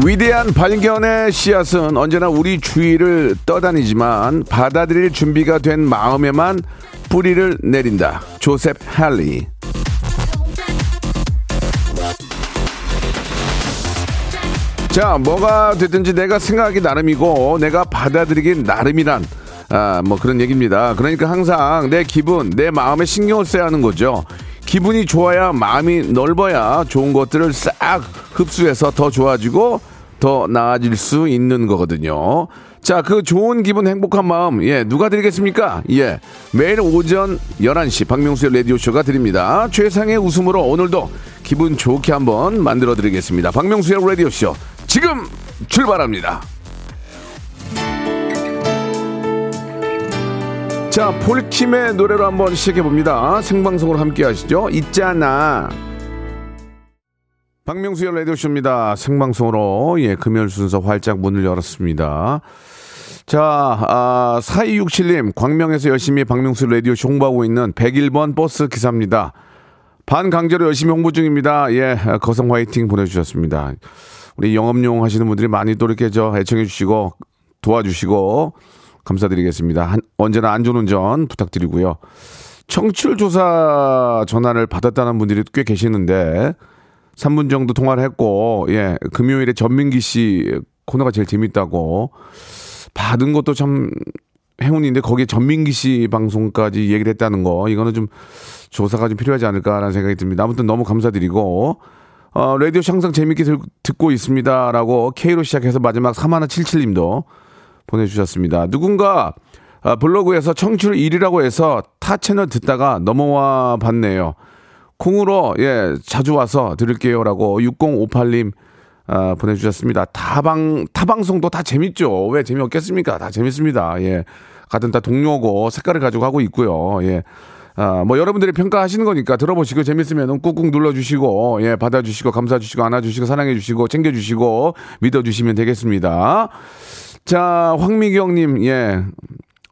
위대한 발견의 씨앗은 언제나 우리 주위를 떠다니지만 받아들일 준비가 된 마음에만 뿌리를 내린다. 조셉 할리. 자, 뭐가 됐든지 내가 생각하기 나름이고 내가 받아들이기 나름이란 아, 뭐 그런 얘기입니다. 그러니까 항상 내 기분, 내 마음에 신경을 써야 하는 거죠. 기분이 좋아야 마음이 넓어야 좋은 것들을 싹 흡수해서 더 좋아지고 더 나아질 수 있는 거거든요. 자, 그 좋은 기분, 행복한 마음, 예, 누가 드리겠습니까? 예, 매일 오전 11시 박명수의 라디오쇼가 드립니다. 최상의 웃음으로 오늘도 기분 좋게 한번 만들어 드리겠습니다. 박명수의 라디오쇼, 지금 출발합니다. 자, 폴킴의 노래로 한번 시작해 봅니다. 생방송으로 함께 하시죠. 있잖아. 박명수의 라디오쇼입니다. 생방송으로, 예, 금요일 순서 활짝 문을 열었습니다. 자, 아, 4267님, 광명에서 열심히 박명수 라디오쇼 홍보하고 있는 101번 버스 기사입니다. 반강제로 열심히 홍보 중입니다. 예, 거성 화이팅 보내주셨습니다. 우리 영업용 하시는 분들이 많이 또 이렇게 저 애청해 주시고 도와주시고 감사드리겠습니다. 한, 언제나 안전운전 부탁드리고요. 청취율 조사 전화를 받았다는 분들이 꽤 계시는데 3분 정도 통화를 했고 예 금요일에 전민기 씨 코너가 제일 재밌다고 받은 것도 참 행운인데 거기에 전민기 씨 방송까지 얘기를 했다는 거 이거는 좀 조사가 좀 필요하지 않을까라는 생각이 듭니다. 아무튼 너무 감사드리고 어, 라디오 항상 재밌게 들, 듣고 있습니다라고 K로 시작해서 마지막 3177님도 보내주셨습니다. 누군가 아, 블로그에서 청취율 1위라고 해서 타 채널 듣다가 넘어와 봤네요. 콩으로 예 자주 와서 들을게요라고 6058님 아, 보내주셨습니다. 타방 타방송도 다 재밌죠. 왜 재미없겠습니까? 다 재밌습니다. 예 같은 다 동료고 색깔을 가지고 하고 있고요. 예. 아, 뭐 여러분들이 평가하시는 거니까 들어보시고 재밌으면 꾹꾹 눌러주시고 예 받아주시고 감사주시고 안아주시고 사랑해주시고 챙겨주시고 믿어주시면 되겠습니다. 자 황미경님 예.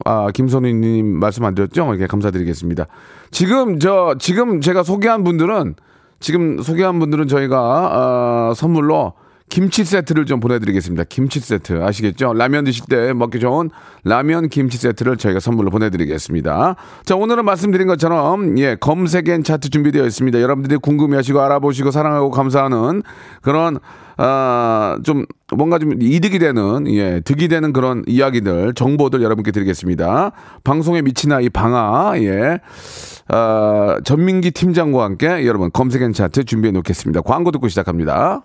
아, 김선우님 말씀 안 드렸죠? 이렇게 감사드리겠습니다. 지금, 저, 지금 제가 소개한 분들은, 지금 소개한 분들은 저희가, 어, 선물로 김치 세트를 좀 보내드리겠습니다. 김치 세트. 아시겠죠? 라면 드실 때 먹기 좋은 라면 김치 세트를 저희가 선물로 보내드리겠습니다. 자, 오늘은 말씀드린 것처럼, 예, 검색엔 차트 준비되어 있습니다. 여러분들이 궁금해 하시고 알아보시고 사랑하고 감사하는 그런, 아, 좀 뭔가 좀 이득이 되는, 예, 득이 되는 그런 이야기들, 정보들 여러분께 드리겠습니다. 방송에 미친 아이 방아, 예. 아, 전민기 팀장과 함께 여러분 검색 N 차트 준비해 놓겠습니다. 광고 듣고 시작합니다.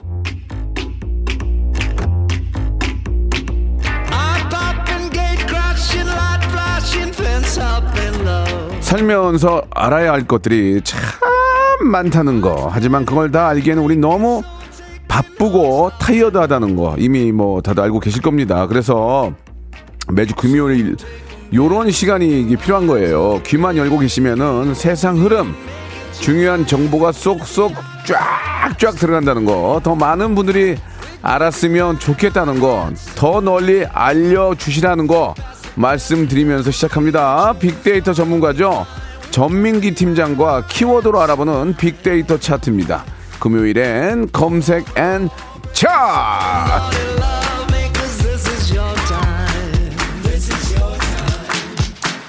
살면서 알아야 할 것들이 참 많다는 거. 하지만 그걸 다 알기에는 우리 너무 바쁘고 타이어드하다는 거 이미 뭐 다들 알고 계실 겁니다. 그래서 매주 금요일 요런 시간이 필요한 거예요. 귀만 열고 계시면은 세상 흐름 중요한 정보가 쏙쏙 쫙쫙 들어간다는 거. 더 많은 분들이 알았으면 좋겠다는 거. 더 널리 알려 주시라는 거 말씀드리면서 시작합니다. 빅데이터 전문가죠. 전민기 팀장과 키워드로 알아보는 빅데이터 차트입니다. 금요일엔 검색 N 차트!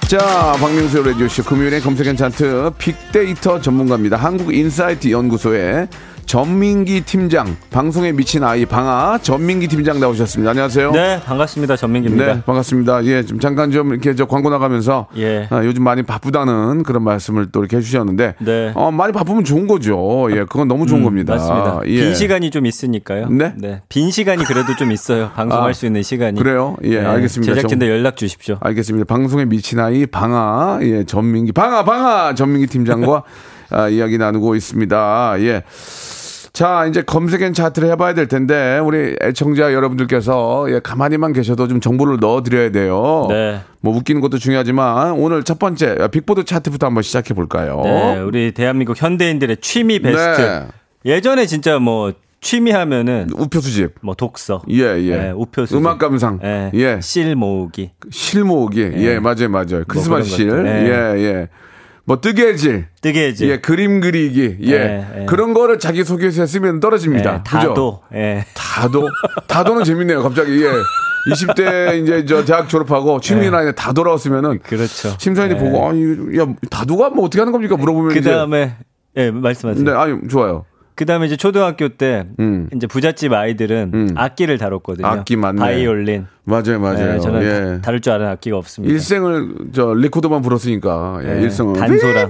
자, 박명수 라디오쇼 금요일에 검색 N 차트 빅데이터 전문가입니다. 한국인사이트 연구소의 전민기 팀장, 방송에 미친 아이 방아 전민기 팀장 나오셨습니다. 안녕하세요. 네, 반갑습니다. 전민기입니다. 네, 반갑습니다. 예, 좀 잠깐 좀 이렇게 저 광고 나가면서 예. 아, 요즘 많이 바쁘다는 그런 말씀을 또 이렇게 해주셨는데, 네. 어, 많이 바쁘면 좋은 거죠. 예, 그건 너무 좋은 음, 겁니다. 맞습니다. 예. 빈 시간이 좀 있으니까요. 네? 빈 시간이 그래도 좀 있어요. 방송할 아, 수 있는 시간이. 그래요? 예, 네, 알겠습니다. 제작진들 좀- 연락 주십시오. 알겠습니다. 방송에 미친 아이 방아 예 전민기 방아 방아 전민기 팀장과 아, 이야기 나누고 있습니다. 예. 자 이제 검색엔 차트를 해봐야 될 텐데 우리 애청자 여러분들께서 예, 가만히만 계셔도 좀 정보를 넣어드려야 돼요. 네. 뭐 웃기는 것도 중요하지만 오늘 첫 번째 아, 빅보드 차트부터 한번 시작해 볼까요? 네, 우리 대한민국 현대인들의 취미 베스트. 네. 예전에 진짜 뭐 취미 하면은 우표 수집. 뭐 독서, 예, 예. 네, 우표 수집. 음악 감상. 예, 예. 실 모으기, 실 모으기. 예, 맞아요, 맞아요. 크리스마스 실. 그런 것들. 예, 예. 뭐 뜨개질. 뜨개질, 예, 그림 그리기. 예. 예, 예. 그런 거를 자기 소개서에 쓰면 떨어집니다. 예, 그죠? 다도, 예. 다도. 다도는 재밌네요, 갑자기. 예. 20대 이제 저 대학 졸업하고 취미나 이제 다 돌아왔으면은 그렇죠. 심사위원이 예. 보고 아니 야 다도가 뭐 어떻게 하는 겁니까 물어보면 그 이제 다음에 예, 말씀하세요. 네, 아니 좋아요. 그 다음에 이제 초등학교 때 음. 이제 부잣집 아이들은 음. 악기를 다뤘거든요. 악기 맞네. 바이올린. 맞아요, 맞아요. 예, 저는 예. 다- 다룰 줄 아는 악기가 없습니다. 일생을 저 리코더만 불었으니까 예, 예, 일생을 단소랑.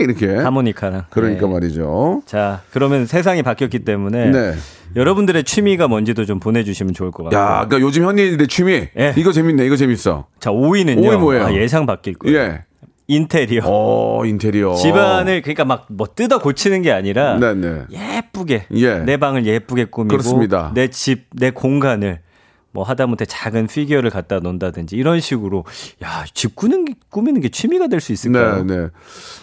이렇게 하모니카랑. 그러니까 예. 말이죠. 자, 그러면 세상이 바뀌었기 때문에 네. 여러분들의 취미가 뭔지도 좀 보내주시면 좋을 것 같아요. 야, 그러니까 요즘 현대인들의 취미 예. 이거 재밌네, 이거 재밌어. 자, 5위는요. 오위 뭐예요? 아, 예상 바뀔 거예요. 예. 인테리어. 어, 인테리어. 집안을 그러니까 막 뭐 뜯어 고치는 게 아니라 네, 네. 예쁘게 예. 내 방을 예쁘게 꾸미고 그렇습니다. 내 집, 내 공간을 뭐 하다못해 작은 피규어를 갖다 놓는다든지 이런 식으로 야, 집 꾸는 게, 꾸미는 게 취미가 될 수 있을까요? 네, 네.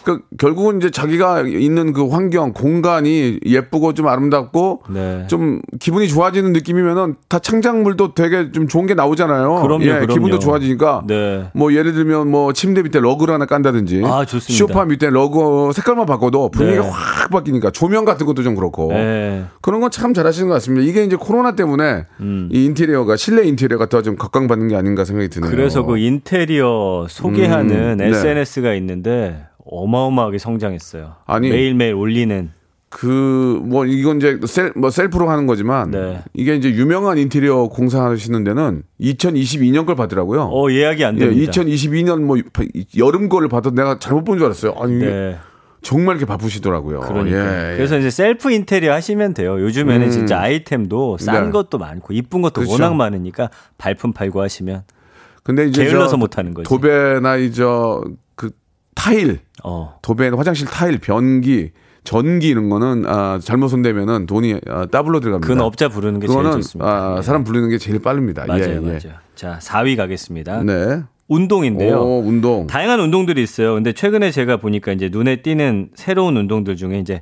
그 결국은 이제 자기가 있는 그 환경, 공간이 예쁘고 좀 아름답고 네. 좀 기분이 좋아지는 느낌이면은 다 창작물도 되게 좀 좋은 게 나오잖아요. 그럼요, 예, 그럼요. 기분도 좋아지니까. 네. 뭐 예를 들면 뭐 침대 밑에 러그를 하나 깐다든지. 아, 좋습니다. 소파 밑에 러그 색깔만 바꿔도 분위기가 네. 확 바뀌니까 조명 같은 것도 좀 그렇고. 네. 그런 건 참 잘하시는 것 같습니다. 이게 이제 코로나 때문에 음. 이 인테리어가 실내 인테리어가 더 좀 각광받는 게 아닌가 생각이 드네요. 그래서 그 인테리어 소개하는 음, 네. SNS가 있는데 어마어마하게 성장했어요. 아니, 매일매일 올리는 그뭐 이건 이제 셀 뭐 셀프로 하는 거지만 네. 이게 이제 유명한 인테리어 공사하시는 데는 2022년 걸 받더라고요. 어 예약이 안 예, 됩니다. 2022년 뭐 여름 거를 받아 내가 잘못 본 줄 알았어요. 아니 네. 정말 이렇게 바쁘시더라고요. 그러니까. 예, 예. 그래서 이제 셀프 인테리어 하시면 돼요. 요즘에는 음. 진짜 아이템도 싼 네. 것도 많고 이쁜 것도 그렇죠. 워낙 많으니까 발품 팔고 하시면 근데 이제 게을러서 저 못하는 거지. 도배나 이저그 타일, 어. 도배 화장실 타일, 변기, 전기 이런 거는 아, 잘못 손대면은 돈이 아, 더블로 들어갑니다. 그건 업자 부르는 게 제일 좋습니다. 아, 예. 사람 부르는 게 제일 빠릅니다. 맞아요, 예, 예. 맞아요. 자, 4위 가겠습니다. 네. 운동인데요. 오, 운동. 다양한 운동들이 있어요. 근데 최근에 제가 보니까 이제 눈에 띄는 새로운 운동들 중에 이제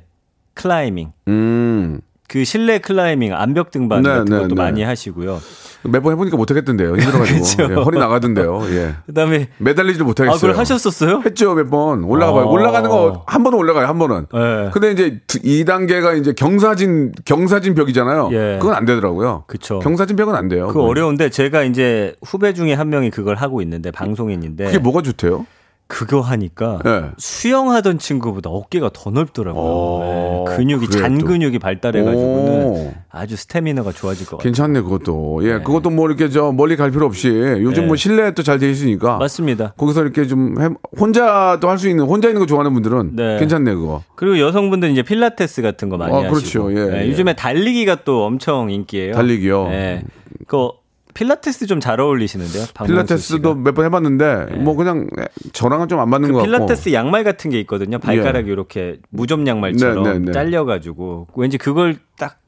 클라이밍, 음. 그 실내 클라이밍, 암벽 등반 네, 같은 네, 것도 네. 많이 하시고요. 몇번 해보니까 못하겠던데요. 힘들어가지고. 예, 허리 나가던데요. 예. 그다음에 매달리지도 못하겠어요. 아, 그걸 하셨었어요? 했죠, 몇 번. 올라가봐요. 어. 올라가는 거 한 번은 올라가요, 한 번은. 네. 근데 이제 2 단계가 이제 경사진, 경사진 벽이잖아요. 예. 그건 안 되더라고요. 그쵸. 경사진 벽은 안 돼요. 그 어려운데 제가 이제 후배 중에 한 명이 그걸 하고 있는데 방송인인데 그게 뭐가 좋대요? 그거 하니까 예. 수영하던 친구보다 어깨가 더 넓더라고요. 어, 네, 근육이 그래, 잔 또. 근육이 발달해가지고는 오. 아주 스태미너가 좋아질 것 같아요. 괜찮네, 그것도. 예, 그것도 뭐 이렇게 저 멀리 갈 필요 없이 요즘 네. 뭐 실내에 또잘 돼 있으니까. 맞습니다. 거기서 이렇게 좀 해, 혼자도 할 수 있는, 혼자 있는 거 좋아하는 분들은 네. 괜찮네, 그거. 그리고 여성분들 이제 필라테스 같은 거 많이 아, 하시고. 그렇죠. 예, 네, 예. 요즘에 달리기가 또 엄청 인기예요. 달리기요? 네. 그 필라테스 좀 잘 어울리시는데요. 필라테스도 몇 번 해봤는데 네. 뭐 그냥 저랑은 좀 안 맞는 그 것 같고. 필라테스 양말 같은 게 있거든요. 발가락이 예. 이렇게 무좀 양말처럼 네, 네, 네. 잘려가지고 왠지 그걸 딱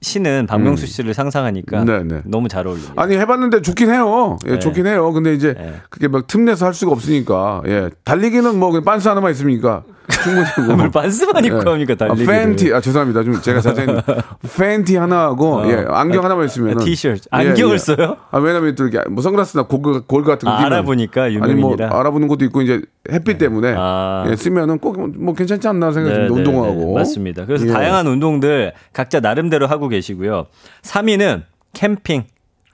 씨는 박명수 음. 씨를 상상하니까 네네. 네. 너무 잘 어울려요. 아니 해봤는데 좋긴 해요. 예, 네. 좋긴 해요. 근데 이제 네. 그게 막 틈내서 할 수가 없으니까 예 달리기는 뭐 빤스 하나만 있으니까 충분히 뭐. 빤스만 입고 예. 합니까 달리기? 아, 팬티 아 죄송합니다. 좀 제가 자세히 팬티 하나 하고 어. 예 안경 아, 하나만 있으면 티셔츠 안경을 예, 예. 써요? 아 왜냐면 또 이렇게 뭐 선글라스나 골, 골 같은 거 아, 알아보니까 유명인이라 아니 뭐 알아보는 것도 있고 이제 햇빛 네. 때문에 아. 예, 쓰면은 꼭 뭐 괜찮지 않나 생각합니다. 네, 운동하고 네, 맞습니다. 그래서 예. 다양한 운동들 각자 나름대로 하고 계시고요. 3위는 캠핑.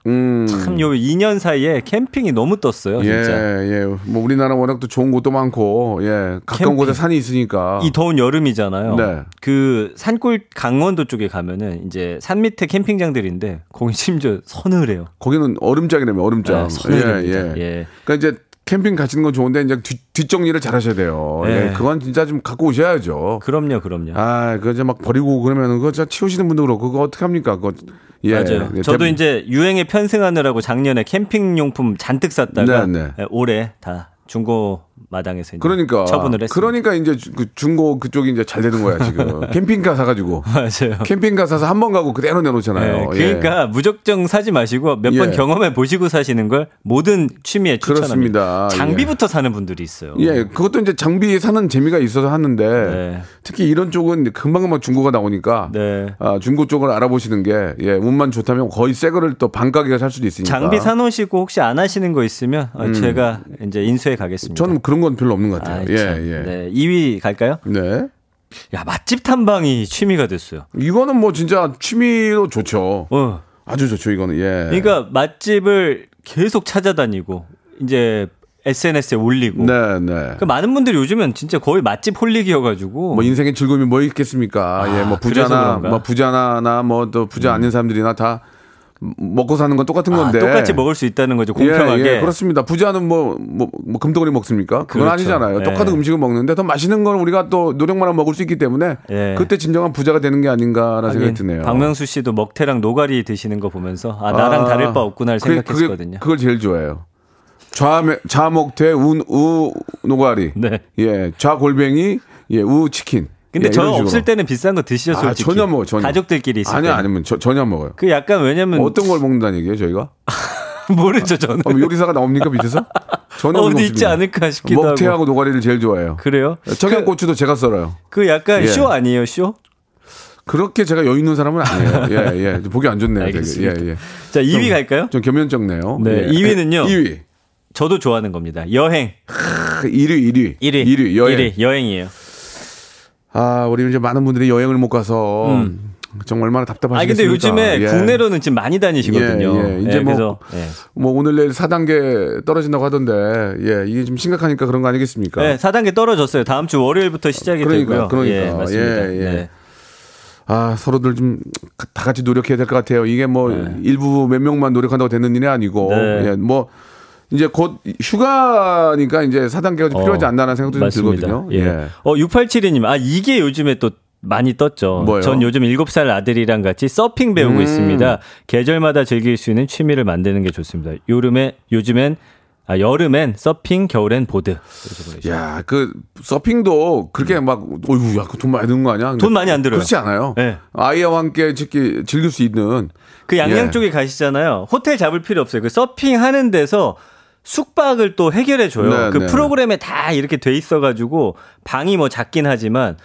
음. 참요 2년 사이에 캠핑이 너무 떴어요, 진짜. 예, 예. 뭐 우리나라 워낙 또 좋은 곳도 많고, 예. 가까운. 곳에 산이 있으니까. 이 더운 여름이잖아요. 네. 그 산골 강원도 쪽에 가면은 이제 산 밑에 캠핑장들인데 거기 심지어 서늘해요. 거기는 얼음장이라면 얼음장. 네, 서늘입니다. 예, 예. 예. 그러니까 이제 캠핑 가시는 건 좋은데 이제 뒤, 뒷정리를 잘 하셔야 돼요. 네. 예, 그건 진짜 좀 갖고 오셔야죠. 그럼요, 그럼요. 아, 그거 이제 막 버리고 그러면 그거 진짜 치우시는 분도 그렇고 그거 어떻게 합니까? 그거 예. 맞아요. 예, 저도 대... 이제 유행에 편승하느라고 작년에 캠핑 용품 잔뜩 샀다가 네, 네. 예, 올해 다 중고 마당에서 그러니까 처분을. 그러니까 이제 그 중고 그쪽이 이제 잘 되는 거야 지금 캠핑카 사가지고 맞아요. 캠핑카 사서 한 번 가고 그대로 내놓잖아요. 네, 그러니까 예. 무작정 사지 마시고 몇번 예. 경험해 보시고 사시는 걸 모든 취미에 추천합니다. 그렇습니다. 장비부터 예. 사는 분들이 있어요. 예, 그것도 이제 장비 사는 재미가 있어서 하는데 네. 특히 이런 쪽은 금방금방 중고가 나오니까 네. 아, 중고 쪽을 알아보시는 게 예, 운만 좋다면 거의 새 거를 또 반가게가 살 수도 있으니까 장비 사놓으시고 혹시 안 하시는 거 있으면 어, 음. 제가 이제 인수해 가겠습니다. 저는 그런 건 별로 없는 것 같아요. 아, 예, 예. 네. 2위 갈까요? 네. 야, 맛집 탐방이 취미가 됐어요. 이거는 뭐 진짜 취미로 좋죠. 어. 아주 좋죠, 이거는. 예. 그러니까 맛집을 계속 찾아다니고 이제 SNS에 올리고. 네, 네. 그 많은 분들이 요즘은 진짜 거의 맛집 홀릭이어가지고. 뭐 인생의 즐거움이 뭐 있겠습니까? 아, 예, 뭐 부자나, 뭐 부자나, 뭐 또 부자 음. 아닌 사람들이나 다 먹고 사는 건 똑같은 아, 건데. 똑같이 먹을 수 있다는 거죠 공평하게. 예, 예, 그렇습니다. 부자는 뭐뭐 뭐, 뭐 금덩어리 먹습니까? 그건 그렇죠. 아니잖아요. 예. 똑같은 음식을 먹는데 더 맛있는 걸 우리가 또 노력만 먹을 수 있기 때문에 예. 그때 진정한 부자가 되는 게 아닌가라는 생각이 드네요. 박명수 씨도 먹태랑 노가리 드시는 거 보면서 아 나랑 아, 다를 바 없구나 생각했거든요. 그걸 제일 좋아해요. 좌 좌목태 우 노가리. 네. 예 좌골뱅이 예 우 치킨 근데 예, 저 없을 때는 비싼 거 드시죠, 아, 솔직히. 아, 전혀 먹어, 전혀. 가족들끼리 있을 아니, 아니면 저, 전혀 먹어요. 그 약간 왜냐면 어떤 걸 먹는다는 얘기예요, 저희가? 모르죠, 저는. 어, 요리사가 나옵니까, 밑에서? 전혀 어디 있지 않을까 싶기도 하고. 먹태하고 노가리를 제일 좋아해요. 그래요? 청양고추도 그, 제가 썰어요. 그 약간 예. 쇼 아니에요, 쇼? 그렇게 제가 여유 있는 사람은 아니에요. 예, 예. 보기 안 좋네요, 되게. 예, 예. 자, 2위 좀, 갈까요? 좀 겸연쩍네요. 네, 예. 2위는요. 2위. 저도 좋아하는 겁니다. 여행. 1위, 1위. 1위. 1위, 여행. 1위, 여행이에요. 아, 우리 이제 많은 분들이 여행을 못 가서 음. 정말 얼마나 답답하시겠습니까? 아 근데 요즘에 예. 국내로는 지금 많이 다니시거든요. 예, 예. 이제 예, 뭐, 그래서, 예. 뭐 오늘 내일 4단계 떨어진다고 하던데 예, 이게 좀 심각하니까 그런 거 아니겠습니까? 네, 4단계 떨어졌어요. 다음 주 월요일부터 시작이 그러니까, 되고요. 그러니까. 예, 맞습니다. 예, 예. 네. 아, 서로들 좀 다 같이 노력해야 될 것 같아요. 이게 뭐 네. 일부 몇 명만 노력한다고 되는 일이 아니고 네. 예, 뭐 이제 곧 휴가니까 이제 4단계가 좀 어, 필요하지 않나라는 생각도 좀 들거든요. 예. 예. 어, 6872님. 아, 이게 요즘에 또 많이 떴죠. 뭐요? 전 요즘 7살 아들이랑 같이 서핑 배우고 음. 있습니다. 계절마다 즐길 수 있는 취미를 만드는 게 좋습니다. 요즘에 요즘엔 아, 여름엔 서핑, 겨울엔 보드. 야, 그 서핑도 그렇게 막 어유, 야, 그 돈 많이 드는 거 아니야? 돈 많이 안 들어요. 그렇지 않아요. 네. 아이와 함께 즐기, 즐길 수 있는 그 양양 예. 쪽에 가시잖아요. 호텔 잡을 필요 없어요. 그 서핑 하는 데서 숙박을 또 해결해 줘요. 네, 그 네. 프로그램에 다 이렇게 돼 있어 가지고 방이 뭐 작긴 하지만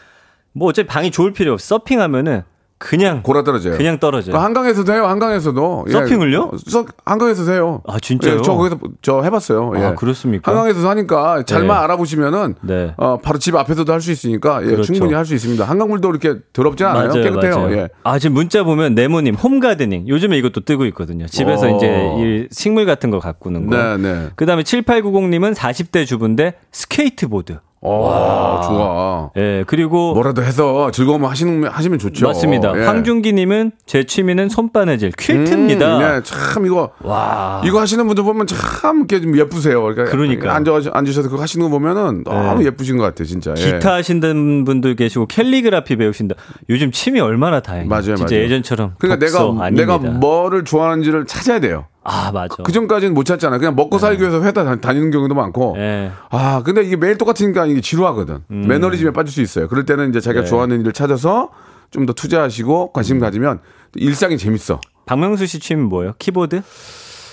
뭐 어차피 방이 좋을 필요 없어. 서핑하면은 그냥 골아 떨어져요. 그냥 떨어져요. 그 한강에서도 해요. 한강에서도 예. 서핑을요? 서, 한강에서도 해요. 아 진짜요? 예, 저 거기서 저 해봤어요. 예. 아 그렇습니까? 한강에서 하니까 잘만 네. 알아보시면은 네. 어, 바로 집 앞에서도 할 수 있으니까 예, 그렇죠. 충분히 할 수 있습니다. 한강물도 이렇게 더럽지 않아요. 맞아요, 깨끗해요. 맞아요. 예. 아 지금 문자 보면 네모님 home gardening 요즘에 이것도 뜨고 있거든요. 집에서 오. 어. 이제 이 식물 같은 거 가꾸는 거. 네, 네. 그다음에 7890님은 40대 주부인데 스케이트보드. 와, 좋아. 예, 그리고 뭐라도 해서 즐거움 하시는 하시면 좋죠. 맞습니다. 예. 황준기님은 제 취미는 손바느질, 퀼트입니다. 음, 네, 참 이거 와, 이거 하시는 분들 보면 참 이렇게 좀 예쁘세요. 그러니까, 그러니까. 앉아 앉으셔서 그거 하시는 거 보면은 너무 예. 쁘신 것 같아요, 진짜. 예. 기타 하신다는 분들 계시고 캘리그라피 배우신다. 요즘 취미 얼마나 다양해요. 맞아요, 진짜 맞아요. 예전처럼. 그러니까 내가 아닙니다. 내가 뭐를 좋아하는지를 찾아야 돼요. 아 맞아. 그 전까지는 못 찾잖아. 그냥 먹고 살기 위해서 회사 다- 다니는 경우도 많고. 네. 아, 근데 이게 매일 똑같으니까 이게 지루하거든. 음. 매너리즘에 빠질 수 있어요. 그럴 때는 이제 네. 자기가 좋아하는 일을 찾아서 좀 더 투자하시고 관심 음. 가지면 일상이 재밌어. 박명수 씨 취미 뭐예요? 키보드?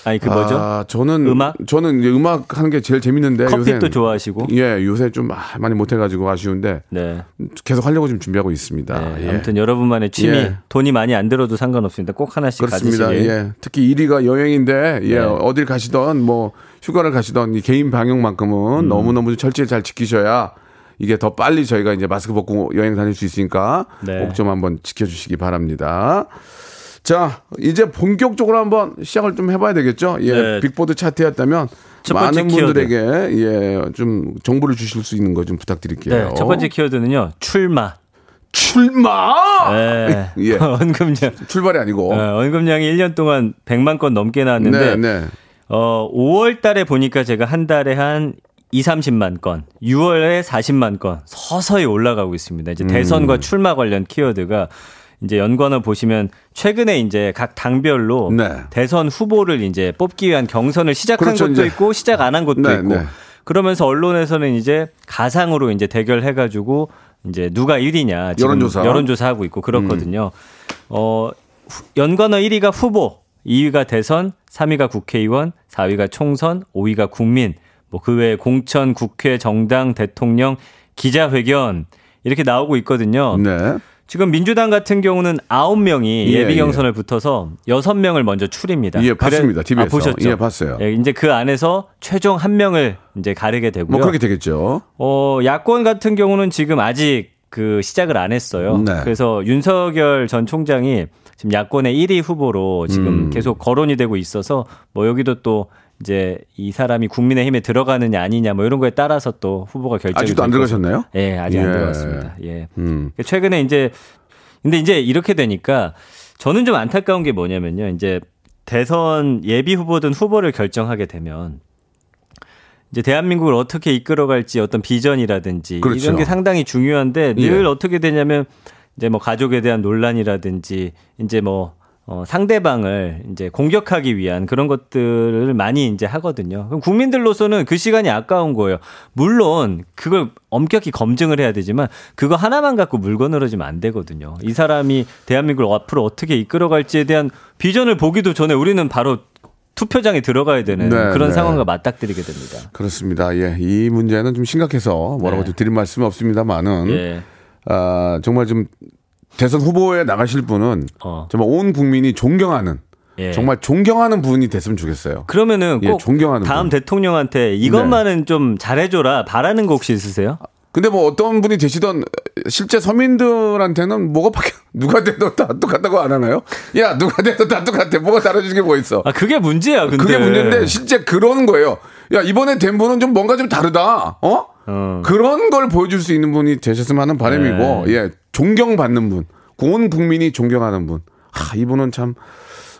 아니 그 뭐죠? 아, 저는 음악? 저는 이제 음악 하는 게 제일 재밌는데 커피도 요새 좋아하시고. 예, 요새 좀 아, 많이 못 해가지고 아쉬운데 네. 계속 하려고 지금 준비하고 있습니다. 네, 예. 아무튼 여러분만의 취미 예. 돈이 많이 안 들어도 상관없습니다. 꼭 하나씩 그렇습니다. 가지시길. 예. 특히 1위가 여행인데 예, 네. 어딜 가시던 뭐 휴가를 가시던 이 개인 방역만큼은 음. 너무 너무 철저히 잘 지키셔야 이게 더 빨리 저희가 이제 마스크 벗고 여행 다닐 수 있으니까 네. 꼭좀 한번 지켜주시기 바랍니다. 자, 이제 본격적으로 한번 시작을 좀 해봐야 되겠죠? 예, 네. 빅보드 차트였다면 많은 키워드. 분들에게 예, 좀 정보를 주실 수 있는 거 좀 부탁드릴게요. 네, 첫 번째 키워드는요. 출마. 출마! 네. 예. 언급량. 출발이 아니고. 어, 언급량이 1년 동안 100만 건 넘게 나왔는데 네, 네. 어, 5월 달에 보니까 제가 한 달에 한 2, 30만 건, 6월에 40만 건 서서히 올라가고 있습니다. 이제 음. 대선과 출마 관련 키워드가 이제 연관어 보시면 최근에 이제 각 당별로 네. 대선 후보를 이제 뽑기 위한 경선을 시작한 그렇죠, 것도 이제. 있고 시작 안 한 것도 네, 있고 네. 그러면서 언론에서는 이제 가상으로 이제 대결해 가지고 이제 누가 1위냐 지금 여론조사. 음. 여론조사하고 있고 그렇거든요. 어 후- 연관어 1위가 후보, 2위가 대선, 3위가 국회의원, 4위가 총선, 5위가 국민, 뭐 그 외에 공천, 국회, 정당, 대통령, 기자회견 이렇게 나오고 있거든요. 네. 지금 민주당 같은 경우는 9명이 예, 예, 비 예. 경선을 붙어서 6명을 먼저 추립니다. 예, 봤습니다. 아, TV에서. 보셨죠? 예, 봤어요. 예, 이제 그 안에서 최종 한 명을 이제 가르게 되고요. 뭐 그렇게 되겠죠. 어, 야권 같은 경우는 지금 아직 그 시작을 안 했어요. 네. 그래서 윤석열 전 총장이 지금 야권의 1위 후보로 지금 음. 계속 거론이 되고 있어서 뭐 여기도 또 이제 이 사람이 국민의힘에 들어가느냐 아니냐 뭐 이런 거에 따라서 또 후보가 결정이 아직도 안될 들어가셨나요? 예, 아직 예. 안 들어갔습니다. 예. 음. 최근에 이제 근데 이제 이렇게 되니까 저는 좀 안타까운 게 뭐냐면요. 이제 대선 예비 후보든 후보를 결정하게 되면 이제 대한민국을 어떻게 이끌어갈지 어떤 비전이라든지 그렇죠. 이런 게 상당히 중요한데 늘 예. 어떻게 되냐면 이제 뭐 가족에 대한 논란이라든지 이제 뭐 어, 상대방을 이제 공격하기 위한 그런 것들을 많이 이제 하거든요. 그럼 국민들로서는 그 시간이 아까운 거예요. 물론 그걸 엄격히 검증을 해야 되지만 그거 하나만 갖고 물건으로지면 안 되거든요. 이 사람이 대한민국을 앞으로 어떻게 이끌어갈지에 대한 비전을 보기도 전에 우리는 바로 투표장에 들어가야 되는 네, 그런 네. 상황과 맞닥뜨리게 됩니다. 그렇습니다. 예. 이 문제는 좀 심각해서 뭐라고 네. 좀 드릴 말씀이 없습니다만은 예. 아, 정말 좀 대선 후보에 나가실 분은 어. 정말 온 국민이 존경하는 예. 정말 존경하는 분이 됐으면 좋겠어요. 그러면은 예, 꼭 존경하는 다음 분. 네. 대통령한테 이것만은 좀 잘해줘라 바라는 거 혹시 있으세요? 근데 뭐 어떤 분이 되시던 실제 서민들한테는 뭐가 바뀌 누가 돼도 다 똑같다고 안 하나요? 야 누가 돼도 다 똑같아. 뭐가 다르지 게뭐 있어? 아 그게 문제야. 근데 그게 문제인데 실제 그런 거예요. 야 이번에 된 분은 좀 뭔가 좀 다르다. 어? 어. 그런 걸 보여줄 수 있는 분이 되셨으면 하는 바람이고 네. 예 존경받는 분, 온 국민이 존경하는 분. 아 이분은 참.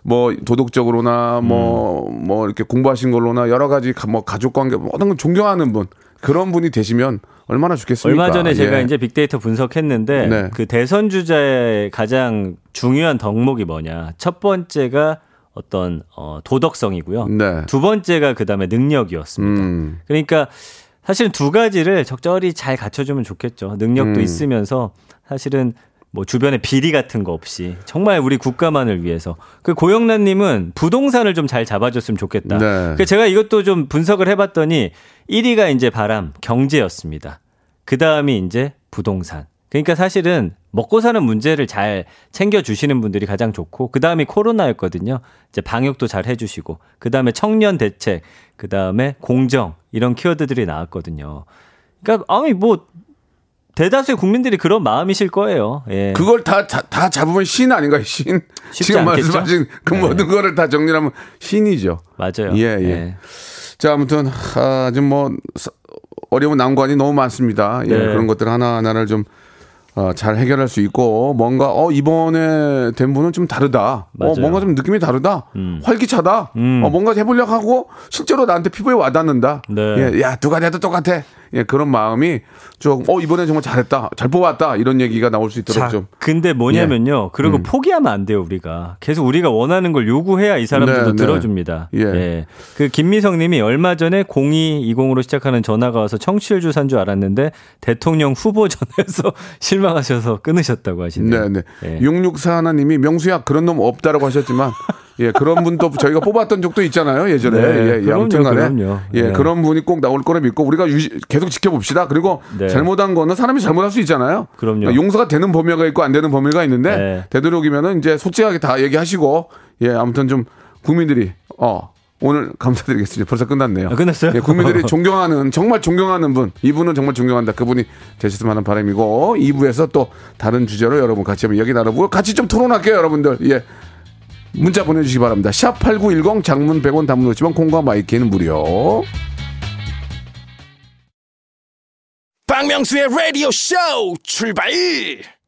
뭐 도덕적으로나 뭐뭐 음. 이렇게 공부하신 걸로나 여러 가지 가- 뭐 가족 관계 모든 걸 존경하는 분 그런 분이 되시면 얼마나 좋겠습니까? 얼마 전에 제가 예. 이제 빅데이터 분석했는데 네. 그 대선 주자의 가장 중요한 덕목이 뭐냐? 첫 번째가 어떤 어, 도덕성이고요. 네. 두 번째가 그다음에 능력이었습니다. 음. 그러니까 사실은 두 가지를 적절히 잘 갖춰주면 좋겠죠. 능력도 음. 있으면서 사실은 뭐 주변에 비리 같은 거 없이 정말 우리 국가만을 위해서 그 고영란님은 부동산을 좀 잘 잡아줬으면 좋겠다. 네. 그 제가 이것도 좀 분석을 해봤더니 1위가 이제 바람 경제였습니다. 그 다음이 이제 부동산. 그러니까 사실은 먹고 사는 문제를 잘 챙겨주시는 분들이 가장 좋고, 그 다음이 코로나였거든요. 이제 방역도 잘 해주시고, 그 다음에 청년 대책, 그 다음에 공정, 이런 키워드들이 나왔거든요. 그러니까, 아니, 뭐, 대다수의 국민들이 그런 마음이실 거예요. 예. 그걸 다, 다, 다 잡으면 신 아닌가요? 신. 지금 않겠죠? 말씀하신 그 네. 모든 거를 다 정리하면 신이죠. 맞아요. 예, 예. 자, 아무튼, 아, 좀 뭐, 사- 어려운 난관이 너무 많습니다. 예, 네. 그런 것들 하나하나를 좀, 어, 잘 해결할 수 있고, 뭔가, 어, 이번에 된 분은 좀 다르다. 맞아요. 어, 뭔가 좀 느낌이 다르다. 음. 활기차다. 음. 어, 뭔가 해보려고 하고, 실제로 나한테 피부에 와닿는다. 네. 예, 야, 누가 돼도 똑같아. 예, 그런 마음이 좀, 어, 이번에 정말 잘했다. 잘 뽑았다. 이런 얘기가 나올 수 있도록 자, 좀. 근데 뭐냐면요. 예. 그리고 음. 포기하면 안 돼요, 우리가. 계속 우리가 원하는 걸 요구해야 이 사람들도 네, 네. 들어줍니다. 예. 그 김미성 님이 얼마 전에 0220으로 시작하는 전화가 와서 청취율 조사인 줄 알았는데 대통령 후보 전화에서 실망하셔서 끊으셨다고 하시네요. 네, 네. 예. 664 하나님이 명수야 그런 놈 없다라고 하셨지만 예, 그런 분도 저희가 뽑았던 적도 있잖아요, 예전에. 네, 예, 예, 아무튼 간에. 예, 네. 그런 분이 꼭 나올 거라 믿고 우리가 유지, 계속 지켜봅시다. 그리고 네. 잘못한 거는 사람이 잘못할 수 있잖아요. 그럼요. 그러니까 용서가 되는 범위가 있고 안 되는 범위가 있는데 네. 되도록이면은 이제 솔직하게 다 얘기하시고 예, 아무튼 좀 국민들이 어 오늘 감사드리겠습니다. 벌써 끝났네요. 아, 끝났어요? 예, 국민들이 존경하는 정말 존경하는 분, 이분은 정말 존경한다. 그분이 되셨으면 하는 바람이고 2부에서 또 다른 주제로 여러분 같이 한번 얘기 나눠보고 같이 좀 토론할게요, 여러분들. 예. 문자 보내주시기 바랍니다. 샵 8910 장문 100원 단문 50원 콩과 my K는 무료. 박명수의 라디오 쇼 출발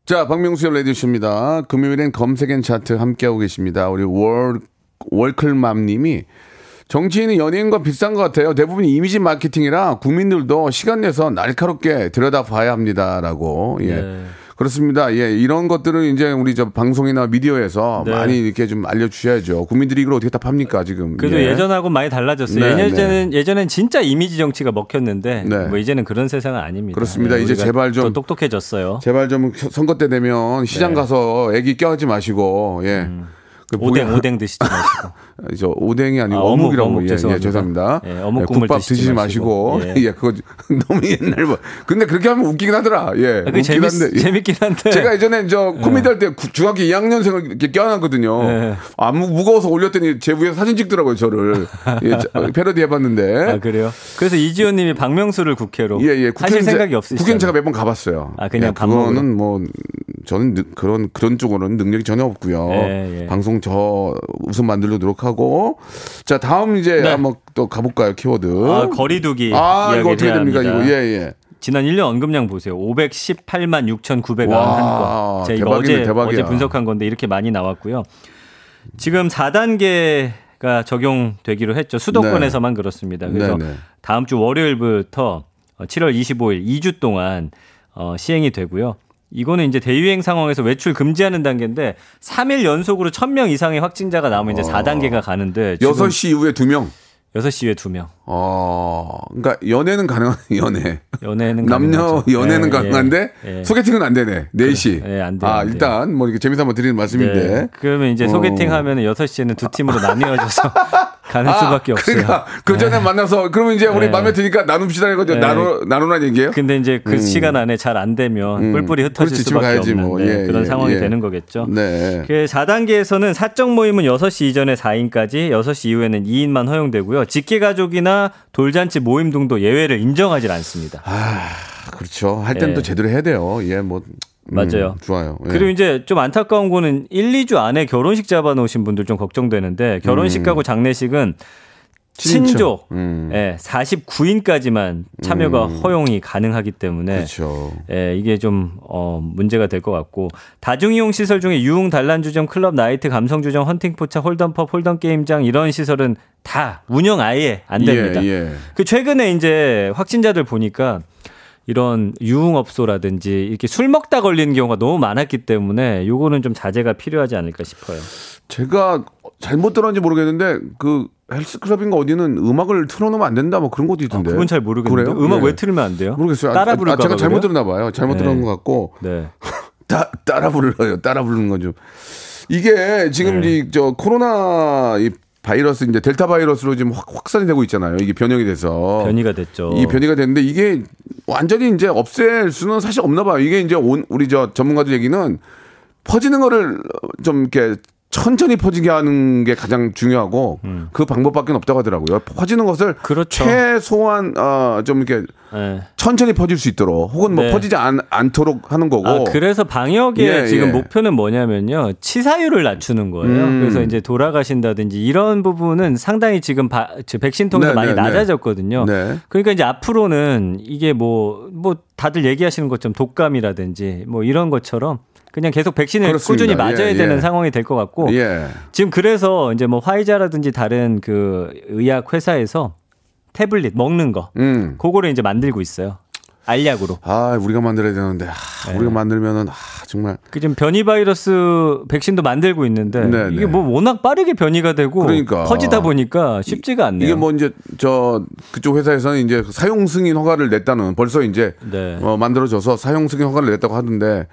자, 박명수의 라디오 쇼입니다. 금요일엔 검색 N 차트 함께하고 계십니다. 우리 월, 월클맘 님이 정치인은 연예인과 비슷한 것 같아요. 대부분 이미지 마케팅이라 국민들도 시간 내서 날카롭게 들여다봐야 합니다라고. 예. 네. 그렇습니다. 예, 이런 것들은 이제 우리 저 방송이나 미디어에서 네. 많이 이렇게 좀 알려주셔야죠. 국민들이 이걸 어떻게 다 팝니까 지금? 그래도 예. 예. 전하고 많이 달라졌어요. 네, 예전에는 예전엔 진짜 이미지 정치가 먹혔는데 네. 뭐 이제는 그런 세상은 아닙니다. 그렇습니다. 예, 이제 제발 좀- 더 똑똑해졌어요. 제발 좀 선거 때 되면 시장 네. 가서 애기 껴하지 마시고 예. 그 오뎅 보기- 오뎅 드시지 마시고. 저 오뎅이 아니고 아, 어묵, 어묵이라고 어묵 예, 죄송합니다. 예, 죄송합니다. 예, 어묵 국밥 드시지 마시고, 마시고. 예. 예. 그거 너무 옛날 뭐 근데 그렇게 하면 웃기긴 하더라. 예. 아, 웃긴 재밌, 한데 예. 재밌긴 한데. 제가 예전에 저 코미디 할 때 중학교 2학년생을 이렇게 껴안았거든요. 네. 아, 무, 무거워서 올렸더니 제 위에 사진 찍더라고요, 저를. 예, 저- 패러디 해봤는데. 아 그래요? 그래서 이지호 님이 박명수를 국회로 예, 예. 국회는 제- 생각이 없으시죠? 국회는 제가 몇 번 가봤어요. 아, 그냥 예? 그거는 뭐 저는 느- 그런 그런 쪽으로는 능력이 전혀 없고요. 예, 예. 방송 저 우선 만들도록 하고 자 다음 이제 네. 한번 또 가볼까요 키워드. 아, 거리두기 아, 이거 어떻게 됩니까 합니다. 이거 예 예. 지난 1년 언급량 보세요. 518만 6,991건. 와, 제가 이거 어제, 대박이야. 어제 분석한 건데 이렇게 많이 나왔고요. 지금 4단계가 적용되기로 했죠. 수도권에서만 그렇습니다. 그래서 네, 네. 다음 주 월요일부터 7월 25일 2주 동안 어, 시행이 되고요. 이거는 이제 대유행 상황에서 외출 금지하는 단계인데 3일 연속으로 1000명 이상의 확진자가 나오면 이제 4단계가 가는데 지금 6시 이후에 두 명. 6시에 2명. 어, 그러니까 연애는 가능한 연애. 연애는 남녀 가능하죠. 연애는 예, 가능한데 예, 예. 소개팅은 안 되네. 4시. 예, 안 돼요, 아, 안 돼요. 일단 뭐 이렇게 재미삼아 드리는 말씀인데. 네. 그러면 이제 어. 소개팅 하면은 6시에는 두 팀으로 나뉘어져서 가는 수밖에 없어요. 그러니까 그 전에 만나서 그러면 이제 우리 네. 마음에 드니까 나눕시다 네. 나누 나누란 얘기예요? 근데 이제 그 시간 안에 잘 안 되면 음. 뿔뿔이 흩어질 그렇지, 수밖에 가야지 없는 뭐. 네, 예, 그런 예, 상황이 예. 되는 거겠죠. 네. 그 4단계에서는 사적 모임은 6시 이전에 4인까지, 6시 이후에는 2인만 허용되고요. 직계 가족이나 돌잔치 모임 등도 예외를 인정하지 않습니다. 아, 그렇죠. 할 때는 예. 또 제대로 해야 돼요. 예, 뭐. 음, 맞아요. 좋아요. 예. 그리고 이제 좀 안타까운 거는 1, 2주 안에 결혼식 잡아놓으신 분들 좀 걱정되는데 결혼식 하고 장례식은 친족, 음. 예, 49인까지만 참여가 허용이 가능하기 때문에 그렇죠. 예, 이게 좀, 어, 문제가 될 것 같고. 다중이용 시설 중에 유흥, 단란주점, 클럽, 나이트, 감성주점, 헌팅포차, 홀덤펍, 홀덤게임장 이런 시설은 다 운영 아예 안 됩니다. 예, 예. 그 최근에 이제 확진자들 보니까 이런 유흥업소라든지 이렇게 술 먹다 걸리는 경우가 너무 많았기 때문에 요거는 좀 자제가 필요하지 않을까 싶어요. 제가 잘못 들었는지 모르겠는데 그 헬스클럽인가 어디는 음악을 틀어놓으면 안 된다 뭐 그런 것도 있던데. 그건 잘 모르겠는데 그래요? 음악 예. 왜 틀면 안 돼요? 모르겠어요. 따라 아, 부를까 아, 제가 봐 잘못? 들었나 봐요. 잘못 네. 들은 것 같고 네. 따, 따라 불러요. 따라 부르는 건 좀. 이게 지금 네. 이저 코로나 이 바이러스 이제 델타 바이러스로 지금 확, 확산이 되고 있잖아요. 이게 변형이 돼서. 변이가 됐죠. 이 변이가 됐는데 이게 완전히 이제 없앨 수는 사실 없나 봐요. 이게 이제 온, 우리 저 전문가들 얘기는 퍼지는 거를 좀 이렇게 천천히 퍼지게 하는 게 가장 중요하고 그 방법밖에 없다고 하더라고요. 퍼지는 것을 음. 그렇죠. 최소한 어, 좀 이렇게 네. 천천히 퍼질 수 있도록 혹은 뭐 네. 퍼지지 않, 않도록 하는 거고. 아, 그래서 방역의 예, 지금 예. 목표는 뭐냐면요. 치사율을 낮추는 거예요. 음. 그래서 이제 돌아가신다든지 이런 부분은 상당히 지금 바, 저 백신 통해서 네, 많이 네, 네. 낮아졌거든요. 네. 그러니까 이제 앞으로는 이게 뭐, 뭐 다들 얘기하시는 것처럼 독감이라든지 뭐 이런 것처럼 그냥 계속 백신을 그렇습니다. 꾸준히 맞아야 예, 되는 예. 상황이 될 것 같고 예. 지금 그래서 이제 뭐 화이자라든지 다른 그 의약 회사에서 태블릿 먹는 거. 음. 그거를 이제 만들고 있어요. 알약으로. 아, 우리가 만들어야 되는데. 아, 네. 우리가 만들면은 아, 정말 그 지금 변이 바이러스 백신도 만들고 있는데 네, 이게 네. 뭐 워낙 빠르게 변이가 되고 그러니까. 퍼지다 보니까 쉽지가 않네요. 이게 뭐 이제 저 그쪽 회사에서는 이제 사용 승인 허가를 냈다는 벌써 이제 네. 어, 만들어져서 사용 승인 허가를 냈다고 하던데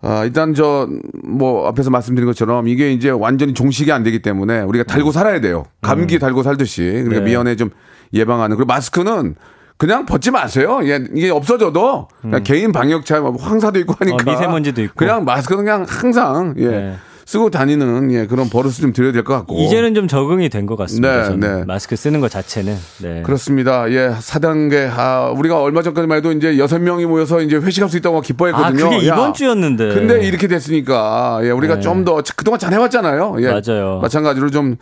아, 일단 저 뭐 앞에서 말씀드린 것처럼 이게 이제 완전히 종식이 안 되기 때문에 우리가 달고 살아야 돼요. 감기 달고 살듯이. 그러니까 음. 네. 미연에 좀 예방하는. 그리고 마스크는 그냥 벗지 마세요. 이게, 이게 없어져도 그냥 개인 방역차 뭐 황사도 있고 하니까 음. 어, 미세먼지도 있고. 그냥 마스크는 그냥 항상 예. 네. 쓰고 다니는 예, 그런 버릇을 좀 들여야 될 것 같고. 이제는 좀 적응이 된 것 같습니다. 네. 네. 마스크 쓰는 것 자체는. 네. 그렇습니다. 예, 4단계. 아, 우리가 얼마 전까지만 해도 이제 여섯 명이 모여서 이제 회식할 수 있다고 아, 기뻐했거든요. 그게 야, 이번 주였는데. 근데 이렇게 됐으니까, 예, 우리가 네. 좀더 그동안 잘 해왔잖아요. 예. 맞아요. 마찬가지로 좀,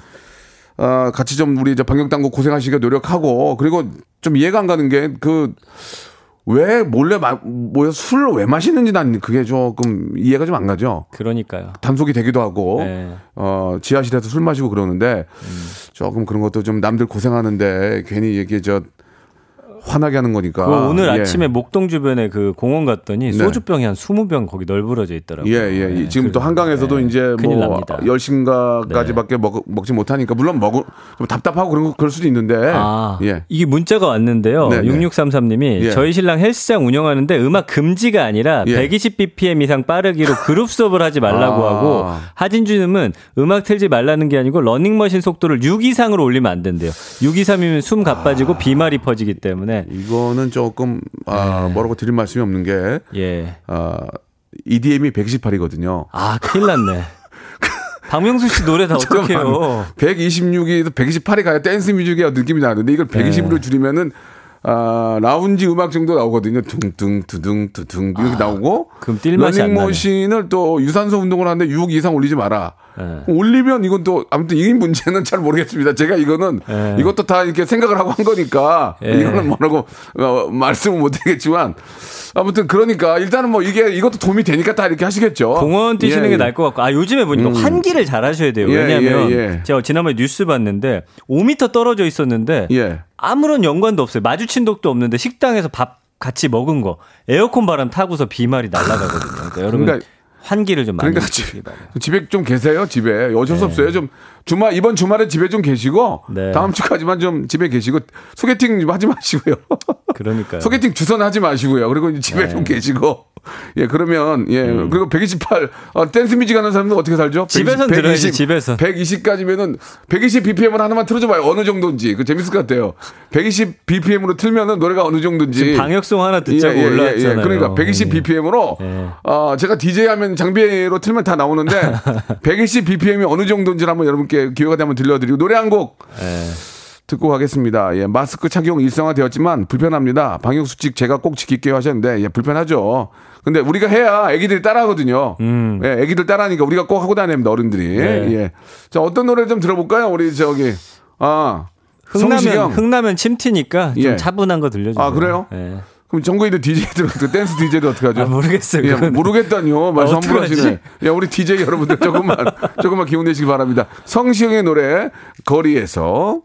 어, 같이 좀 우리 이제 방역 당국 고생하시게 노력하고, 그리고 좀 이해가 안 가는 게 그, 왜 몰래 마, 모여 술을 왜 마시는지 난 그게 조금 이해가 좀 안 가죠. 그러니까요. 단속이 되기도 하고 네. 어 지하실에서 술 마시고 그러는데 조금 그런 것도 좀 남들 고생하는데 괜히 이게 저 화나게 하는 거니까. 그 오늘 예. 아침에 목동 주변에 그 공원 갔더니 네. 소주병이 한 20병 거기 널브러져 있더라고요. 예, 예. 네, 지금 또 그- 한강에서도 네, 이제 뭐 납니다. 10시인가까지밖에 먹, 먹지 못하니까 물론 먹을 좀 답답하고 그런 거 그럴 수도 있는데. 아, 예. 이게 문자가 왔는데요. 네, 네. 6633님이 예. 저희 신랑 헬스장 운영하는데 음악 금지가 아니라 예. 120bpm 이상 빠르기로 그룹 수업을 하지 말라고 아. 하고 하진주님은 음악 틀지 말라는 게 아니고 러닝머신 속도를 6 이상으로 올리면 안 된대요. 6 이상이면 숨 가빠지고 비말이 퍼지기 때문에 이거는 조금 아, 네. 뭐라고 드릴 말씀이 없는 게 예. 아, EDM이 118이거든요. 아, 큰일 났네. 박명수 씨 노래 다 어떡해요. 126이 128이 가야 댄스 뮤직의 느낌이 나는데 이걸 120으로 네. 줄이면은 아, 라운지 음악 정도 나오거든요. 둥둥 두둥 두둥 이렇게 나오고 아, 그럼 뛸 맛이 안 나네. 러닝머신을 또 유산소 운동을 하는데 6 이상 올리지 마라. 네. 올리면 이건 또 아무튼 이 문제는 잘 모르겠습니다. 제가 이거는 네. 이것도 다 이렇게 생각을 하고 한 거니까 네. 이거는 뭐라고 어, 말씀을 못 드리겠지만 아무튼 그러니까 일단은 뭐 이게 이것도 도움이 되니까 다 이렇게 하시겠죠. 공원 뛰시는 예, 게 예. 나을 것 같고 아 요즘에 보니까 환기를 잘 하셔야 돼요. 예, 왜냐하면 예, 예. 제가 지난번에 뉴스 봤는데 5m 떨어져 있었는데 예. 아무런 연관도 없어요. 마주친 적도 없는데 식당에서 밥 같이 먹은 거 에어컨 바람 타고서 비말이 날아가거든요. 그러니까 여러분 그러니까- 환기를 좀 많이 그러니까 집. 집에 좀 계세요. 집에 어쩔 수 네. 없어요. 좀 주말 이번 주말에 집에 좀 계시고 네. 다음 주까지만 좀 집에 계시고 소개팅 좀 하지 마시고요. 그러니까요. 소개팅 주선 하지 마시고요. 그리고 집에 네. 좀 계시고 예 그러면 예 그리고 128 어, 댄스 뮤직 하는 사람들 어떻게 살죠? 집에선 들어야지, 집에서. 120까지면은 120 BPM을 하나만 틀어줘봐요. 어느 정도인지 그 재밌을 것 같아요. 120 BPM으로 틀면은 노래가 어느 정도인지 방역송 하나 듣자고 올라왔잖아요. 그러니까 120 예. BPM으로 예. 어, 제가 DJ 하면 장비로 틀면 다 나오는데 120 BPM이 어느 정도인지를 한번 여러분께 기회가 되면 들려드리고 노래 한곡 예. 듣고 가겠습니다. 예, 마스크 착용 일상화되었지만 불편합니다. 방역 수칙 제가 꼭 지킬게요 하셨는데 예, 불편하죠. 근데 우리가 해야 애기들이 따라하거든요. 예, 애기들 따라하니까 우리가 꼭 하고 다녀야 됩니다. 어른들이. 음. 네. 예. 자, 어떤 노래 좀 들어볼까요? 우리 저기 아 흥나면 성시경. 흥나면 침 튀니까 좀 예. 차분한 거 들려주세요. 아, 그래요? 예. 그럼 전국의 DJ들 그 댄스 DJ들 어떻게 하죠? 아, 모르겠어요. 예. 모르겠다니요. 말씀 함부로 어떡하지? 하시네. 야, 우리 DJ 여러분들 조금만, 조금만 기운 내시기 바랍니다. 성시경의 노래, 거리에서.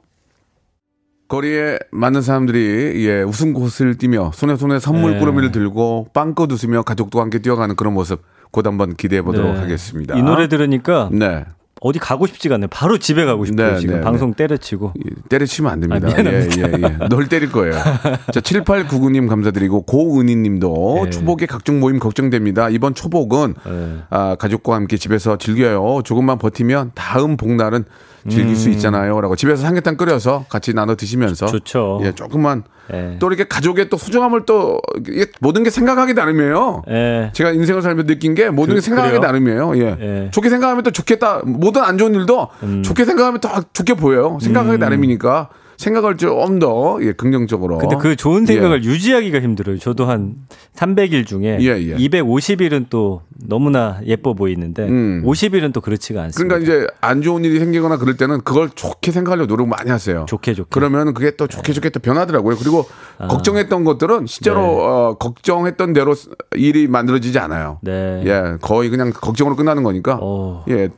거리에 많은 사람들이, 예, 웃음꽃을 띠며, 손에 손에 선물 네. 꾸러미를 들고, 빵긋 웃으며 가족과 함께 뛰어가는 그런 모습, 곧 한번 기대해 보도록 네. 하겠습니다. 이 노래 들으니까 네. 어디 가고 싶지가 않네요. 바로 집에 가고 싶어요. 네, 지금 네, 방송 때려치고. 예, 때려치면 안 됩니다. 아. 예, 예, 예. 널 때릴 거예요. 자, 7899님 감사드리고, 고은희 님도 네. 초복의 각종 모임 걱정됩니다. 이번 초복은, 네. 아, 가족과 함께 집에서 즐겨요. 조금만 버티면 다음 복날은 즐길 수 있잖아요. 라고 집에서 삼계탕 끓여서 같이 나눠 드시면서. 좋죠. 예, 조금만 예. 또 이렇게 가족의 또 소중함을 또 이게 모든 게 생각하기 나름이에요. 예. 제가 인생을 살면서 느낀 게 모든 그- 게 생각하기 그래요? 나름이에요. 예. 예. 좋게 생각하면 또 좋겠다. 모든 안 좋은 일도 좋게 생각하면 또 좋게 보여요. 생각하기 나름이니까 생각을 좀 더 예, 긍정적으로. 음. 근데 그 좋은 생각을 예. 유지하기가 힘들어요. 저도 한 300일 중에 예, 예. 250일은 또 너무나 예뻐 보이는데 음. 50일은 또 그렇지가 않습니다. 그러니까 이제 안 좋은 일이 생기거나 그럴 때는 그걸 좋게 생각하려고 노력 많이 하세요. 좋게 좋게. 그러면 그게 또 좋게 좋게 또 변하더라고요. 그리고 걱정했던 것들은 실제로 아. 네. 어, 걱정했던 대로 일이 만들어지지 않아요. 네. 예, 거의 그냥 걱정으로 끝나는 거니까. 어. 예.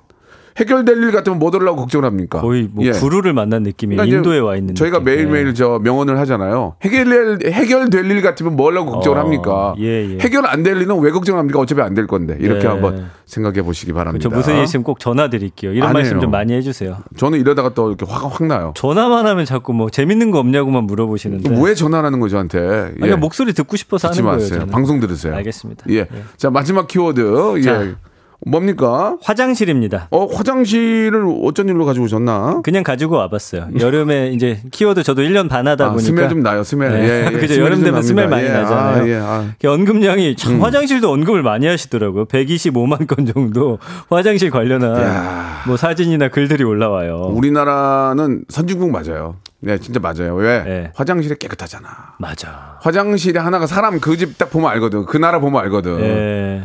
해결될 일 같으면 못 오려고 걱정을 합니까? 거의 뭐 예. 구루를 만난 느낌이 그러니까 인도에 와 있는 저희가 느낌. 매일매일 예. 저 명언을 하잖아요. 해결될 해결될 일 같으면 뭐 하려고 걱정을 어, 합니까? 예, 예. 해결 안 될 일은 왜 걱정합니까? 어차피 안 될 건데. 이렇게 예. 한번 생각해 보시기 바랍니다. 저 무슨 일 있으면 꼭 전화 드릴게요. 이런. 말씀 좀 많이 해 주세요. 저는 이러다가 또 이렇게 확, 확 나요. 전화만 하면 자꾸 뭐 재밌는 거 없냐고만 물어보시는데. 왜 전화하는 거 저한테? 예. 아니, 목소리 듣고 싶어서 하는 거예요. 저는. 방송 들으세요. 알겠습니다. 예. 자, 마지막 키워드. 자. 예. 뭡니까? 화장실입니다. 어, 화장실을 어쩐 일로 가지고 오셨나? 그냥 가지고 와봤어요. 여름에 이제 키워드 저도 1년 반 하다 아, 보니까 스멜 좀 나요, 스멜. 네. 예, 예. 그죠. 여름 좀 되면 스멜. 많이 예. 나잖아요. 아, 예. 아. 언급량이 참 화장실도 언급을 많이 하시더라고요. 125만 건 정도 화장실 관련한 야. 뭐 사진이나 글들이 올라와요. 우리나라는 선진국 맞아요. 네, 진짜 맞아요. 왜? 네. 화장실이 깨끗하잖아. 맞아. 화장실에 하나가 사람 그 집 딱 보면 알거든. 그 나라 보면 알거든. 예.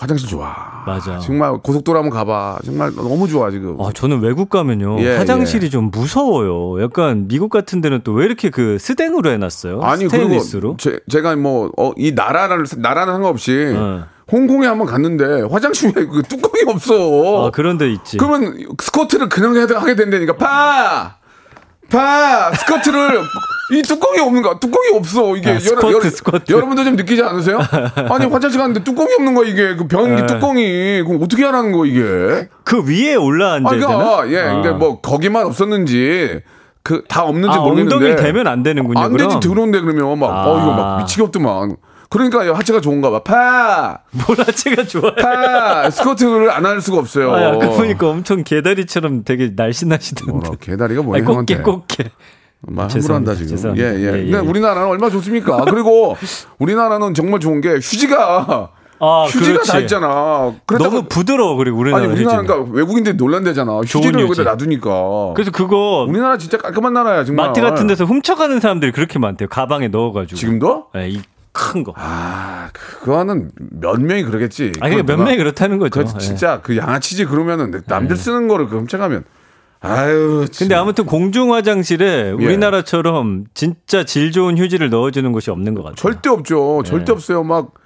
화장실 좋아. 맞아. 정말 고속도로 한번 가봐. 정말 너무 좋아 지금. 아, 저는 외국 가면요. 예, 화장실이 좀 무서워요. 약간 미국 같은 데는 또 왜 이렇게 그 스댕으로 해놨어요? 아니 스테인리스로? 그리고 제, 가 뭐이 나라를 나라는 상관없이 어. 홍콩에 한번 갔는데 화장실에 그 뚜껑이 없어. 아, 그런 데 있지. 그러면 스커트를 그냥 해- 하게 된다니까. 파! 파! 스커트를 이 뚜껑이 없는 거야. 뚜껑이 없어. 이게 아, 스쿼트, 스쿼트. 여러 분도 좀 느끼지 않으세요? 아니 화장실 갔는데 뚜껑이 없는 거야 이게 그 변기 네. 뚜껑이 그럼 어떻게 하라는 거 이게? 그 위에 올라앉아야 아, 되나? 그러니까 예, 아. 근데 뭐 거기만 없었는지 그 다 없는지 아, 모르겠는데 엉덩이를 대면 안 되는군요, 안 되지 그럼? 들어온데 그러면 막 아. 어 이거 막 미치겠더만. 그러니까 하체가 좋은가 봐. 파! 몰라체가 좋아요. 파! 스커트를 안 할 수가 없어요. 아, 아까 보니까 엄청 개다리처럼 되게 날씬하시던데. 뭐라 개다리가 뭐냐 아니, 꽃게. 꽃게. 말 함부로. 한다 지금. 죄송합니다. 예, 예. 예, 근데 예. 우리나라는 얼마나 좋습니까? 그리고 우리나라는 정말 좋은 게 휴지가 아, 휴지가 그렇지. 다 있잖아. 그렇다고 너무 부드러워, 그리고 우리나라 아니 우리나라. 그러니까 외국인들이 놀란대잖아. 휴지를 휴지. 여기다 놔두니까. 그래서 그거 우리나라 진짜 깔끔한 나라야 정말. 마트 같은 데서 훔쳐가는 사람들이 그렇게 많대요. 가방에 넣어가지고. 지금도? 네, 이 큰 거. 아 그거는 몇 명이 그러겠지. 아, 그게 몇 명이 그렇다는 거죠. 그 예. 진짜 그 양아치지 그러면은 남들 쓰는 거를 그 훔쳐가면 아유. 근데 아무튼 공중 화장실에 예. 우리나라처럼 진짜 질 좋은 휴지를 넣어주는 곳이 없는 것 같아요. 절대 없죠. 절대 네. 없어요. 막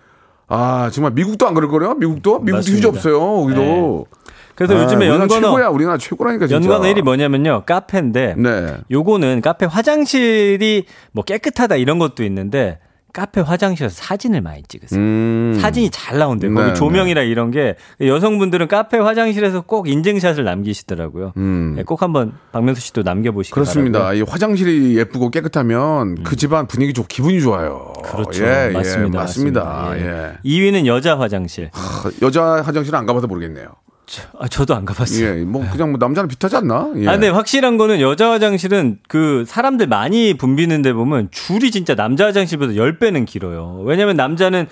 아 정말 미국도 안 그럴 거요 미국도 미국도 휴지 맞습니다. 없어요. 거기도. 그래서 아, 요즘에 연관어 최고야. 우리나라 최고라니까 진짜. 연관어 1이 뭐냐면요. 카페인데 네. 요거는 카페 화장실이 뭐 깨끗하다 이런 것도 있는데 카페 화장실에서 사진을 많이 찍으세요. 음. 사진이 잘 나온대요. 거기 네, 조명이나 이런 게 여성분들은 카페 화장실에서 꼭 인증샷을 남기시더라고요. 음. 네, 꼭 한번 박명수 씨도 남겨보시기 그렇습니다. 바라고요. 이 화장실이 예쁘고 깨끗하면 그 집안 분위기 좋고 기분이 좋아요. 그렇죠. 예, 맞습니다. 예, 맞습니다. 맞습니다. 예. 2위는 여자 화장실. 하, 여자 화장실은 안 가봐서 모르겠네요. 아, 저도 안 가봤어요. 예, 뭐 그냥 뭐 남자는 비슷하지 않나? 예. 아, 근데 확실한 거는 여자 화장실은 그 사람들 많이 붐비는 데 보면 줄이 진짜 남자 화장실보다 10배는 길어요. 왜냐면 남자는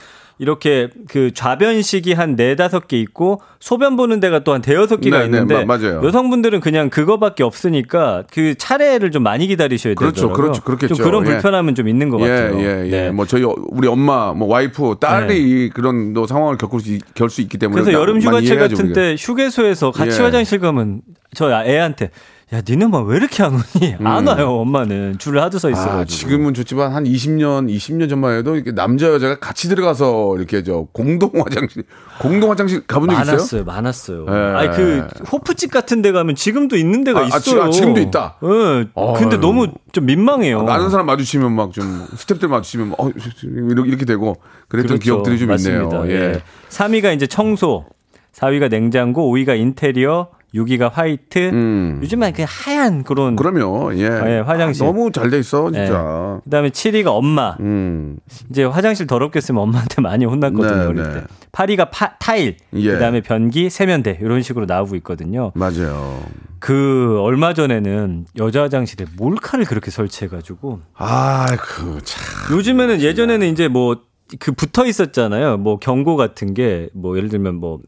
이렇게 그 좌변식이 한 네다섯 개 있고 소변 보는 데가 또 한 대여섯 개가 네, 네, 있는데 마- 맞아요. 여성분들은 그냥 그거밖에 없으니까 그 차례를 좀 많이 기다리셔야 그렇죠, 되더라고요. 그렇죠, 그렇겠죠. 좀 그런 예. 불편함은 좀 있는 것 예, 같아요. 예, 예. 네. 뭐 저희 어- 우리 엄마, 뭐 와이프, 딸이 그런 또 상황을 겪을 수, 있- 겪을 수 있기 때문에 그래서 나- 여름 휴가철 같은 우리가. 때 휴게소에서 같이 예. 화장실 가면 저 애한테 야 니네 엄마 왜 이렇게 안 오니? 안 와요 엄마는 줄을 하도 서. 음. 아, 지금은 좋지만 한 20년, 20년 전만 해도 이렇게 남자 여자가 같이 들어가서 이렇게 저 공동 화장실, 공동 화장실 가본 적 있어요? 많았어요, 많았어요. 예. 아니 그 호프집 같은 데 가면 지금도 있는 데가 아, 아, 있어요. 지- 아, 지금도 있다? 예. 근데 어휴. 너무 좀 민망해요. 아는 사람 마주치면 막 좀 스탭들 마주치면 막 어, 이렇게, 이렇게 되고 그랬던 그렇죠. 기억들이 좀 맞습니다. 있네요. 예. 3위가 이제 청소, 4위가 냉장고, 5위가 인테리어, 6위가 화이트. 음. 요즘은 그 하얀 그런. 그러면 예. 예, 화장실. 아, 너무 잘 돼 있어 예. 진짜. 그다음에 7위가 엄마. 음. 이제 화장실 더럽게 쓰면 엄마한테 많이 혼났거든요. 네, 어릴 네. 때. 8위가 파, 타일. 예. 그다음에 변기, 세면대 이런 식으로 나오고 있거든요. 맞아요. 그 얼마 전에는 여자 화장실에 몰카를 그렇게 설치해가지고 아, 그 참. 요즘에는 예전에는 이제 뭐 그 붙어 있었잖아요. 뭐 경고 같은 게 뭐 예를 들면 뭐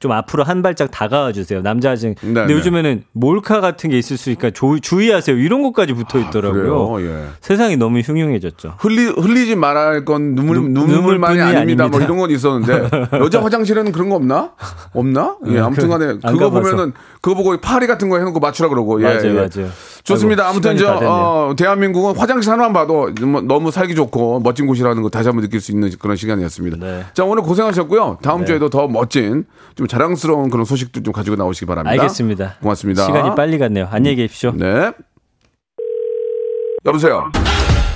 좀 앞으로 한 발짝 다가와 주세요. 남자 화장. 네, 근데 네. 요즘에는 몰카 같은 게 있을 수 있으니까 조- 주의하세요. 이런 것까지 붙어 있더라고요. 아. 예. 세상이 너무 흉흉해졌죠. 흘리 흘리지 말아야 할건 눈물 눈- 눈물만이 눈물뿐이 아닙니다. 뭐 아닙니다. 이런 건 있었는데 여자 화장실에는 그런 거 없나? 없나? 예, 음, 아무튼간에 그- 안 그거. 보면은 그거 보고 파리 같은 거 해놓고 맞추라 그러고 예, 맞아요, 예. 맞아요. 좋습니다. 아이고, 아무튼 저. 어, 대한민국은 화장실 하나만 봐도 너무, 너무 살기 좋고 멋진 곳이라는 거 다시 한번 느낄 수 있는 그런 시간이었습니다. 네. 자 오늘 고생하셨고요. 다음 주에도 더 멋진 좀 자랑스러운 그런 소식도 좀 가지고 나오시기 바랍니다. 알겠습니다. 고맙습니다. 시간이 빨리 갔네요. 안녕히 계십시오. 네. 여보세요.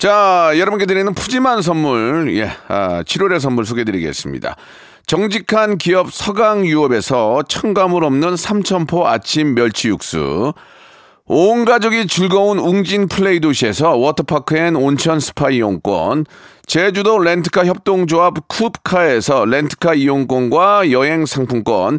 자, 여러분께 드리는 푸짐한 선물, 예, 아, 7월의 선물 소개드리겠습니다. 정직한 기업 서강유업에서 첨가물 없는 삼천포 아침 멸치 육수, 온 가족이 즐거운 웅진 플레이 도시에서 워터파크 and 온천 스파 이용권, 제주도 렌트카 협동조합 쿱카에서 렌트카 이용권과 여행 상품권,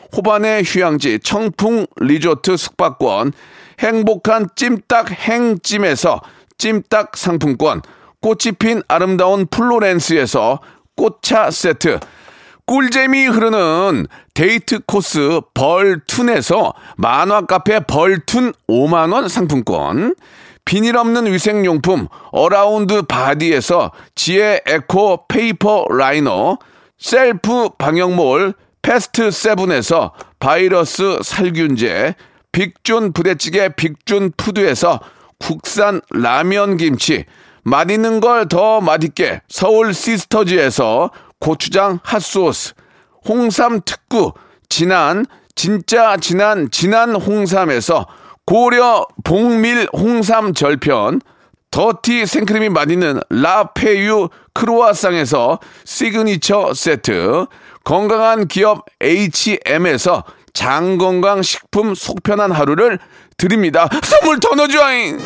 호반의 휴양지 청풍 리조트 숙박권, 행복한 찜닭 행찜에서 찜닭 상품권, 꽃이 핀 아름다운 플로렌스에서 꽃차 세트, 꿀잼이 흐르는 데이트 코스 벌툰에서 만화 카페 벌툰 5만원 상품권, 비닐 없는 위생용품 어라운드 바디에서 지혜 eco paper liner, 셀프 방역몰 패스트 세븐에서 바이러스 살균제, 빅준 부대찌개 빅준 푸드에서 국산 라면 김치, 맛있는 걸 더 맛있게 서울 시스터즈에서 고추장 핫소스, 홍삼 특구, 진한, 진짜 진한, 진한 홍삼에서 고려 봉밀 홍삼 절편, 더티 생크림이 맛있는 라페유 크로아상에서 시그니처 세트, 건강한 기업 H&M에서 장건강 식품 속편한 하루를 드립니다. 선물 더 넣어줘잉!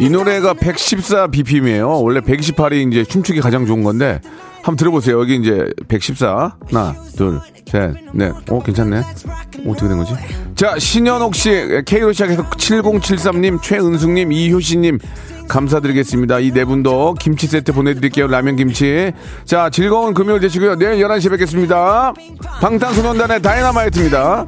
이 노래가 114 BPM이에요. 원래 128이 이제 춤추기 가장 좋은 건데 한번 들어보세요. 여기 이제 114 하나 둘 셋 넷. 어 괜찮네. 어떻게 된 거지? 자 신현옥 씨 K로 시작해서 7073님 최은숙님 이효신님 감사드리겠습니다. 이 네 분도 김치 세트 보내드릴게요. 라면 김치. 자 즐거운 금요일 되시고요. 내일 11시에 뵙겠습니다. 방탄소년단의 다이너마이트입니다.